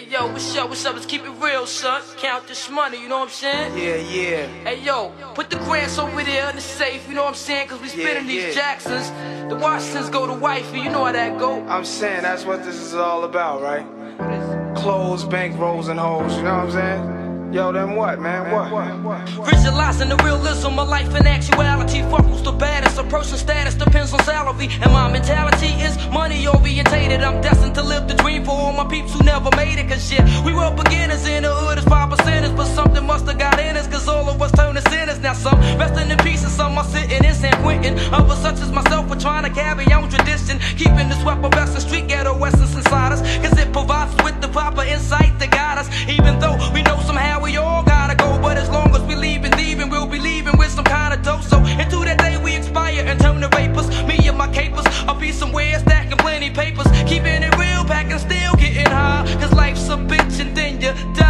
Hey yo, what's up, what's up? Let's keep it real, son. Count this money, you know what I'm saying? Yeah, yeah. Hey yo, put the grants over there in the safe, you know what I'm saying? Cause we spending Yeah, these. Jacksons. The Washingtons go to wifey, you know how that go. I'm saying that's what this is all about, right? Clothes, bank rolls, and hoes, you know what I'm saying? Yo, then what, man? What? Visualizing the realism of life in actuality. Fuck who's the baddest. A person's status depends on salary. And my mentality is money orientated. I'm destined to live the dream for all my peeps who never made it. Cause shit, we were beginners in the hood as five percenters. But something must have got in us. Cause all of us turned to sinners. Now some resting in peace and some are sitting in San Quentin. Others such as myself are trying to carry on tradition. Keeping Keeping it real, packing still getting high. Cause life's a bitch and then you die.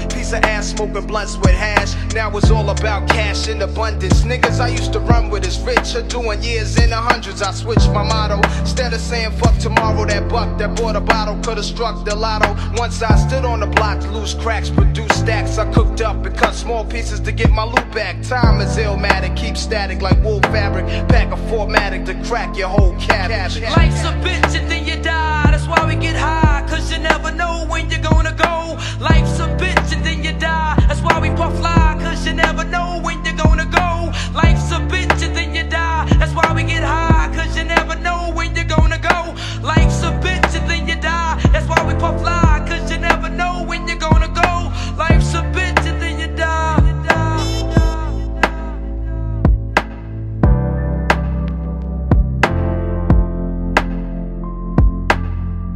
piece of ass smoking blunts with hash. Now it's all about cash in abundance. Niggas I used to run with is rich, are doing years in the hundreds. I switched my motto. Instead of saying fuck tomorrow, that buck that bought a bottle could've struck the lotto. Once I stood on the block, loose cracks, produced stacks. I cooked up and cut small pieces to get my loot back. Time is illmatic, keep static like wool fabric. Pack a formatic to crack your whole cabbage. Life's a bitch